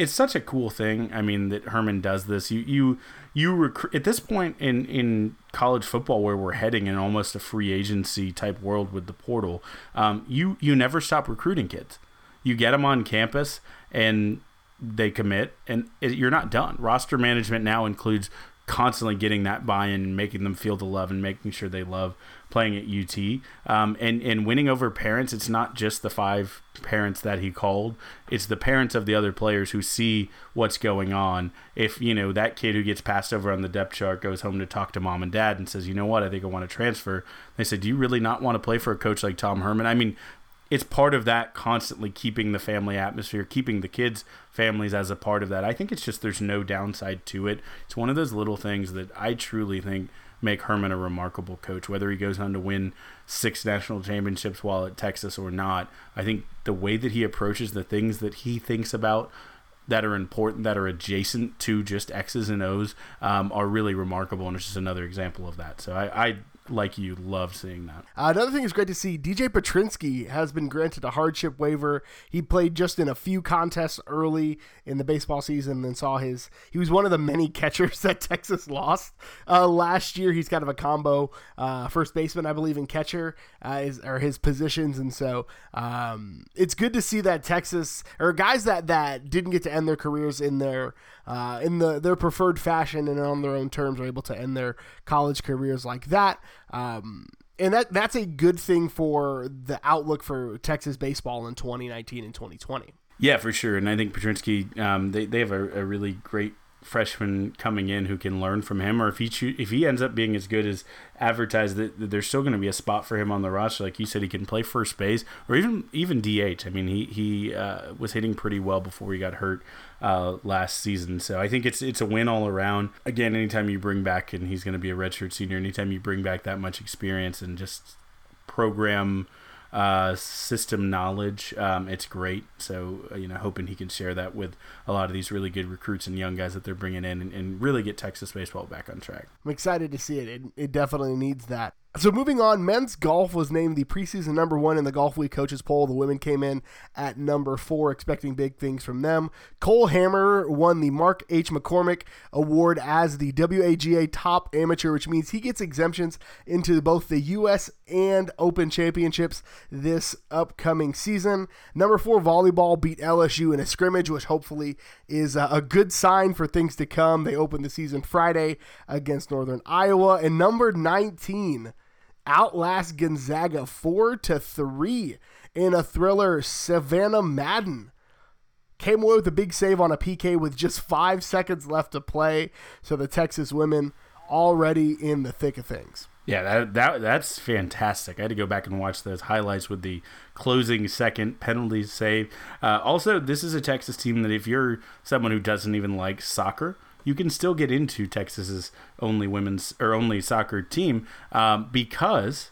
it's such a cool thing. I mean that Herman does this. You you you recruit at this point in in college football where we're heading in almost a free agency type world with the portal. Um, you you never stop recruiting kids. You get them on campus and they commit, and it, you're not done. Roster management now includes constantly getting that buy-in and making them feel the love and making sure they love playing at UT um, and and winning over parents. It's not just the five parents that he called; it's the parents of the other players who see what's going on. If you know that kid who gets passed over on the depth chart goes home to talk to mom and dad and says, "You know what? I think I want to transfer." They said, "Do you really not want to play for a coach like Tom Herman?" I mean, it's part of that constantly keeping the family atmosphere, keeping the kids' families as a part of that. I think it's just there's no downside to it. It's one of those little things that I truly think make Herman a remarkable coach. Whether he goes on to win six national championships while at Texas or not, I think the way that he approaches the things that he thinks about that are important, that are adjacent to just X's and O's, um, are really remarkable, and it's just another example of that. So I, I like you love seeing that. Uh, another thing is great to see. DJ Petrinsky has been granted a hardship waiver. He played just in a few contests early in the baseball season, and saw his. He was one of the many catchers that Texas lost uh, last year. He's kind of a combo uh, first baseman, I believe, and catcher uh, is are his positions, and so um, it's good to see that Texas or guys that that didn't get to end their careers in their uh, in the their preferred fashion and on their own terms are able to end their college careers like that. Um, and that that's a good thing for the outlook for Texas baseball in 2019 and 2020. Yeah, for sure. And I think Petrinsky, um, they, they have a, a really great freshman coming in who can learn from him, or if he cho- if he ends up being as good as advertised, that, that there's still going to be a spot for him on the roster. Like you said, he can play first base or even even DH. I mean, he he uh, was hitting pretty well before he got hurt uh, last season. So I think it's it's a win all around. Again, anytime you bring back, and he's going to be a redshirt senior, anytime you bring back that much experience and just program uh, system knowledge. Um, it's great. So, uh, you know, hoping he can share that with a lot of these really good recruits and young guys that they're bringing in and, and really get Texas baseball back on track. I'm excited to see it. It, it definitely needs that. So moving on, men's golf was named the preseason number one in the Golfweek coaches poll. The women came in at number four, expecting big things from them. Cole Hammer won the Mark H. McCormick Award as the WAGA top amateur, which means he gets exemptions into both the U.S. and Open championships this upcoming season. Number four volleyball beat LSU in a scrimmage, which hopefully is a good sign for things to come. They opened the season Friday against Northern Iowa, and number 19 outlast Gonzaga 4 to 3 in a thriller. Savannah Madden came away with a big save on a PK with just 5 seconds left to play. So the Texas women already in the thick of things. Yeah, that, that that's fantastic. I had to go back and watch those highlights with the closing second penalty save. Uh, also, this is a Texas team that if you're someone who doesn't even like soccer, you can still get into Texas's only women's or only soccer team um, because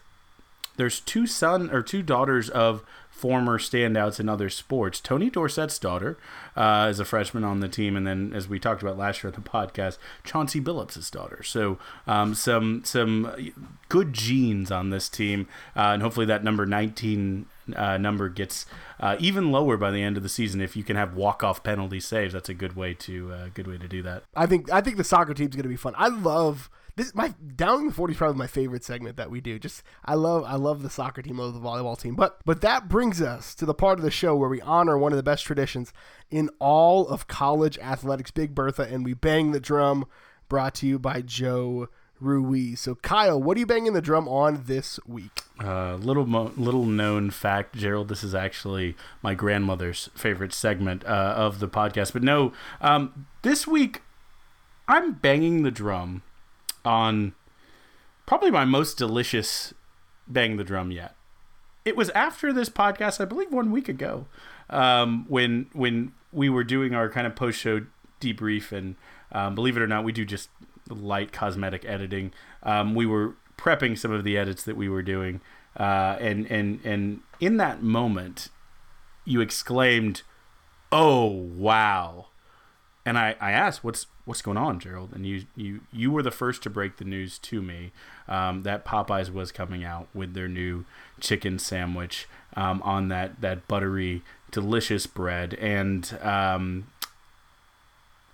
there's two son or two daughters of former standouts in other sports. Tony Dorsett's daughter uh, is a freshman on the team, and then as we talked about last year on the podcast, Chauncey Billups' daughter. So um, some some good genes on this team, uh, and hopefully that number 19 uh, number gets uh, even lower by the end of the season. If you can have walk off penalty saves, that's a good way to uh, good way to do that. I think I think the soccer team's going to be fun. I love this. My downing the forty is probably my favorite segment that we do. Just I love I love the soccer team, love the volleyball team. But but that brings us to the part of the show where we honor one of the best traditions in all of college athletics, Big Bertha, and we bang the drum. Brought to you by Joe Ruiz. So, Kyle, what are you banging the drum on this week? Uh, little mo- little known fact, Gerald. This is actually my grandmother's favorite segment uh, of the podcast. But no, um, this week I'm banging the drum on probably my most delicious bang the drum yet. It was after this podcast, I believe, one week ago, um, when when we were doing our kind of post show debrief, and um, believe it or not, we do just light cosmetic editing. Um, we were prepping some of the edits that we were doing, uh, and and and in that moment, you exclaimed, "Oh wow!" And I, I asked, "What's what's going on, Gerald?" And you you you were the first to break the news to me um, that Popeyes was coming out with their new chicken sandwich um, on that that buttery, delicious bread, and um,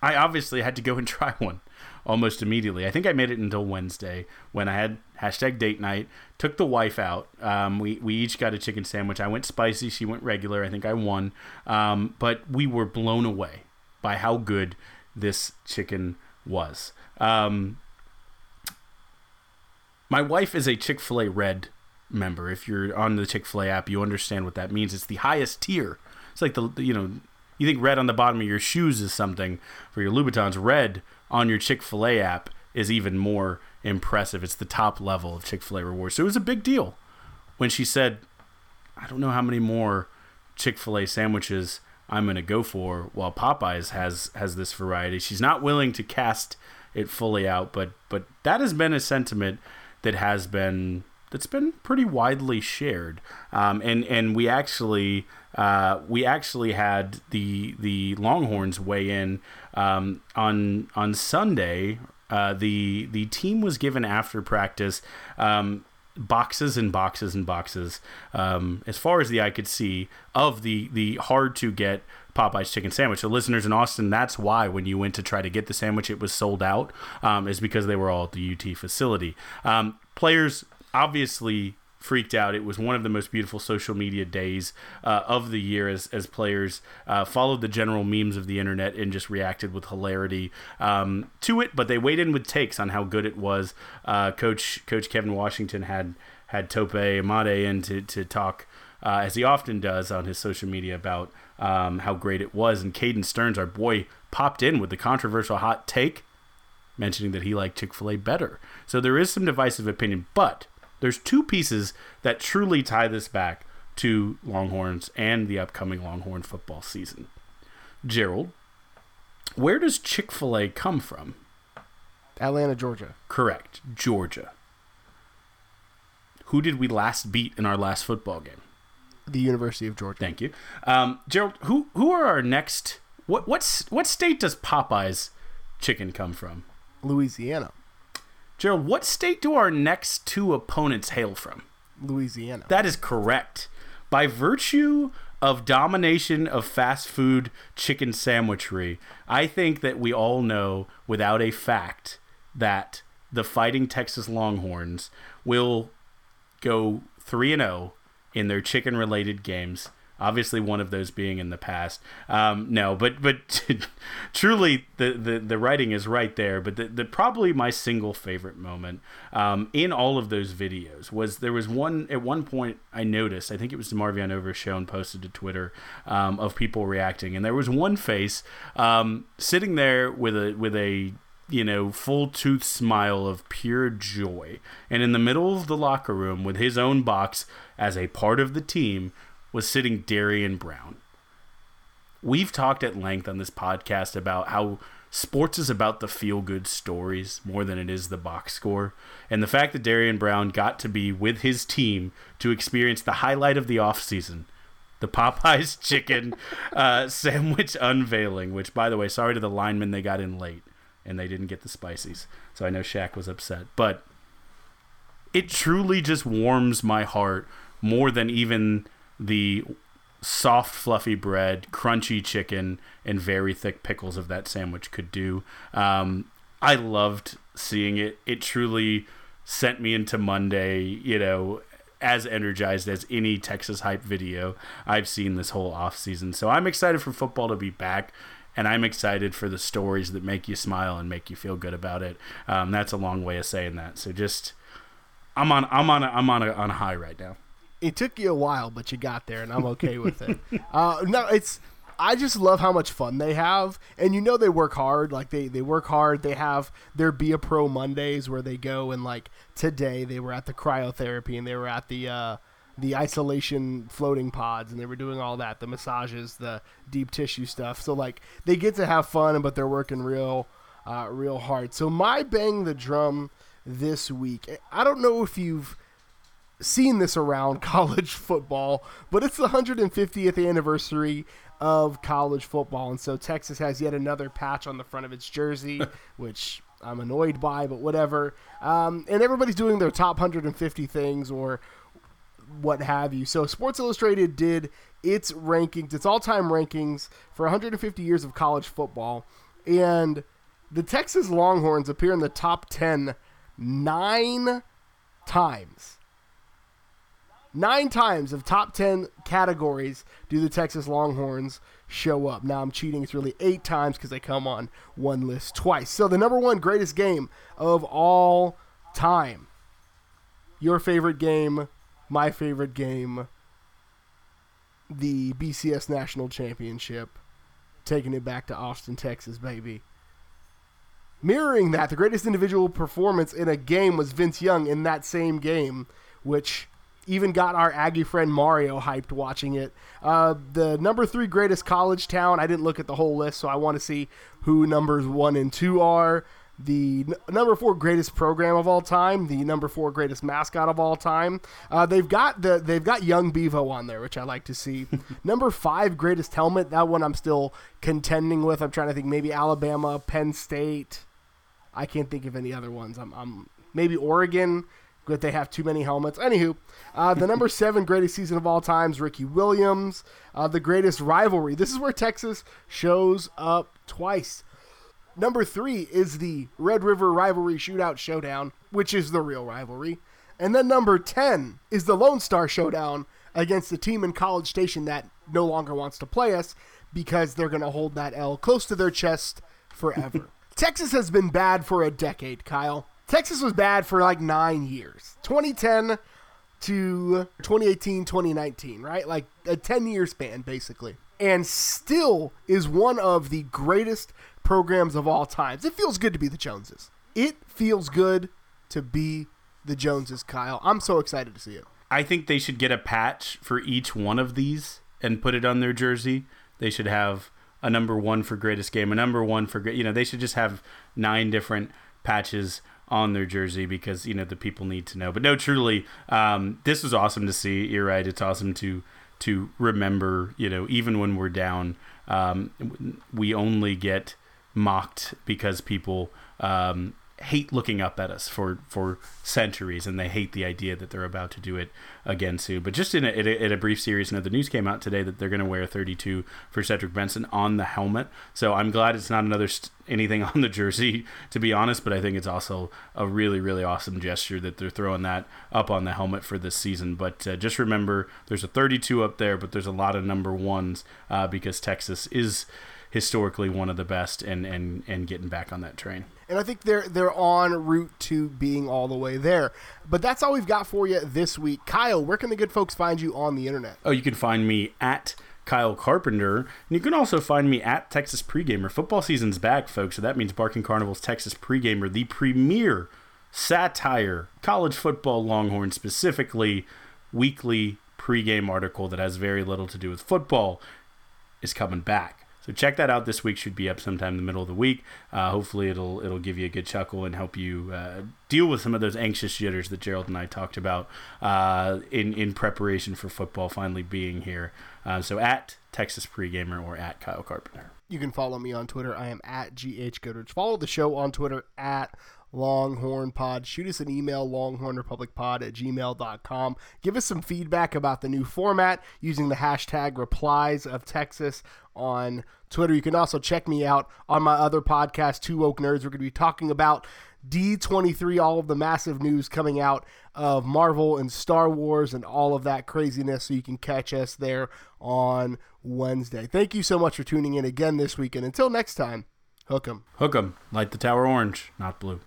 I obviously had to go and try one almost immediately. I think I made it until Wednesday when I had hashtag date night. Took the wife out. Um, we we each got a chicken sandwich. I went spicy. She went regular. I think I won. Um, but we were blown away by how good this chicken was. Um, my wife is a Chick fil A Red member. If you're on the Chick fil A app, you understand what that means. It's the highest tier. It's like the, you know, you think red on the bottom of your shoes is something for your Louboutins. Red on your Chick fil A app is even more impressive. It's the top level of Chick fil A rewards. So it was a big deal when she said, I don't know how many more Chick fil A sandwiches I'm going to go for while Popeyes has, has this variety. She's not willing to cast it fully out, but, but that has been a sentiment that has been that's been pretty widely shared. Um, and and we actually uh, we actually had the the Longhorns weigh in um, on on Sunday. Uh, the the team was given after practice um, boxes and boxes and boxes, um, as far as the eye could see, of the the hard to get Popeye's chicken sandwich. So listeners in Austin, that's why when you went to try to get the sandwich, it was sold out. Um, is because they were all at the UT facility. Um, players obviously freaked out. It was one of the most beautiful social media days uh, of the year as, as players uh, followed the general memes of the internet and just reacted with hilarity um, to it. But they weighed in with takes on how good it was. Uh, Coach Coach Kevin Washington had had Tope Imade in to, to talk, uh, as he often does on his social media, about um, how great it was. And Caden Sterns, our boy, popped in with the controversial hot take, mentioning that he liked Chick fil A better. So there is some divisive opinion, but there's two pieces that truly tie this back to Longhorns and the upcoming Longhorn football season. Gerald, where does Chick fil A come from? Atlanta, Georgia. Correct, Georgia. Who did we last beat in our last football game? The University of Georgia. Thank you, um, Gerald. Who who are our next? What what's what state does Popeyes chicken come from? Louisiana. Gerald, what state do our next two opponents hail from? Louisiana. That is correct. By virtue of domination of fast food chicken sandwichery, I think that we all know without a fact that the Fighting Texas Longhorns will go 3 and 0 in their chicken related games Obviously, one of those being in the past. Um, no, but but truly, the, the the writing is right there. But the, the probably my single favorite moment um, in all of those videos was there was one at one point I noticed. I think it was Marvion Overshown posted to Twitter um, of people reacting, and there was one face um, sitting there with a with a you know, full tooth smile of pure joy. And in the middle of the locker room with his own box as a part of the team was sitting Darian Brown. We've talked at length on this podcast about how sports is about the feel good stories more than it is the box score. And the fact that Darian Brown got to be with his team to experience the highlight of the offseason, the Popeyes chicken uh, sandwich unveiling, which, by the way, sorry to the linemen they got in late and they didn't get the spices. So I know Shaq was upset. But it truly just warms my heart more than even the soft, fluffy bread, crunchy chicken, and very thick pickles of that sandwich could do. Um, I loved seeing it. It truly sent me into Monday, you know, as energized as any Texas hype video I've seen this whole offseason. So I'm excited for football to be back. And I'm excited for the stories that make you smile and make you feel good about it. Um, that's a long way of saying that. So just, I'm on, I'm on, a, I'm on a, on a high right now it took you a while, but you got there, and I'm okay with it. Uh, no, it's I just love how much fun they have, and you know they work hard. Like they they work hard. They have their Be a Pro Mondays where they go and like today they were at the cryotherapy and they were at the uh, the isolation floating pods and they were doing all that, the massages, the deep tissue stuff. So like they get to have fun, but they're working real uh, real hard. So my bang the drum this week. I don't know if you've seen this around college football, but it's the 150th anniversary of college football, and so Texas has yet another patch on the front of its jersey, which I'm annoyed by, but whatever. Um, and everybody's doing their top 150 things or what have you. So Sports Illustrated did its rankings, its all-time rankings for 150 years of college football, and the Texas Longhorns appear in the top 10 nine times Nine times of top 10 categories do the Texas Longhorns show up. Now I'm cheating. It's really eight times because they come on one list twice. So the number one greatest game of all time. Your favorite game, my favorite game, the BCS National Championship, taking it back to Austin, Texas, baby. Mirroring that, the greatest individual performance in a game was Vince Young in that same game, which even got our Aggie friend Mario hyped watching it. Uh, the number three greatest college town, I didn't look at the whole list, so I want to see who numbers one and two are. The n- number four greatest program of all time, the number four greatest mascot of all time. Uh, they've got the they've got Young Bevo on there, which I like to see. number five greatest helmet, that one I'm still contending with. I'm trying to think maybe Alabama, Penn State. I can't think of any other ones. I'm, I'm maybe Oregon but they have too many helmets. Anywho, uh, the number seven greatest season of all times, Ricky Williams. Uh, the greatest rivalry. This is where Texas shows up twice. Number three is the Red River Rivalry Shootout Showdown, which is the real rivalry. And then number 10 is the Lone Star Showdown against the team in College Station that no longer wants to play us because they're going to hold that L close to their chest forever. Texas has been bad for a decade, Kyle. Texas was bad for like nine years 2010 to 2018, 2019, right? Like a 10 year span, basically. And still is one of the greatest programs of all times. It feels good to be the Joneses. It feels good to be the Joneses, Kyle. I'm so excited to see it. I think they should get a patch for each one of these and put it on their jersey. They should have a number one for greatest game, a number one for great. You know, they should just have nine different patches on their jersey because you know the people need to know. But no, truly, um, this was awesome to see. You're right; it's awesome to to remember. You know, even when we're down, um, we only get mocked because people um, hate looking up at us for for centuries, and they hate the idea that they're about to do it again soon. But just in a, in a, in a brief series, the news came out today that they're going to wear 32 for Cedric Benson on the helmet. So I'm glad it's not another st- anything on the jersey, to be honest. But I think it's also a really really awesome gesture that they're throwing that up on the helmet for this season. But uh, just remember, there's a 32 up there, but there's a lot of number ones uh, because Texas is historically one of the best and and and getting back on that train and I think they're they're on route to being all the way there. But that's all we've got for you this week. Kyle, where can the good folks find you on the internet? Oh, you can find me at Kyle Carpenter, and you can also find me at Texas Pregamer. Football season's back, folks, so that means Barking Carnival's Texas Pregamer, the premier satire college football Longhorn specifically weekly pregame article that has very little to do with football is coming back. So check that out this week. Should be up sometime in the middle of the week. Uh, hopefully, it'll it'll give you a good chuckle and help you uh, deal with some of those anxious jitters that Gerald and I talked about uh, in in preparation for football finally being here. Uh, so at Texas Pregamer or at Kyle Carpenter. You can follow me on Twitter. I am at GH Goodrich. Follow the show on Twitter at Longhorn Pod. Shoot us an email, longhornrepublicpod at gmail.com. Give us some feedback about the new format using the hashtag replies of Texas on Twitter. You can also check me out on my other podcast, Two Woke Nerds. We're going to be talking about D23, all of the massive news coming out of Marvel and Star Wars and all of that craziness. So you can catch us there on Wednesday. Thank you so much for tuning in again this week. And until next time, hook 'em. Hook 'em. Light the tower orange, not blue.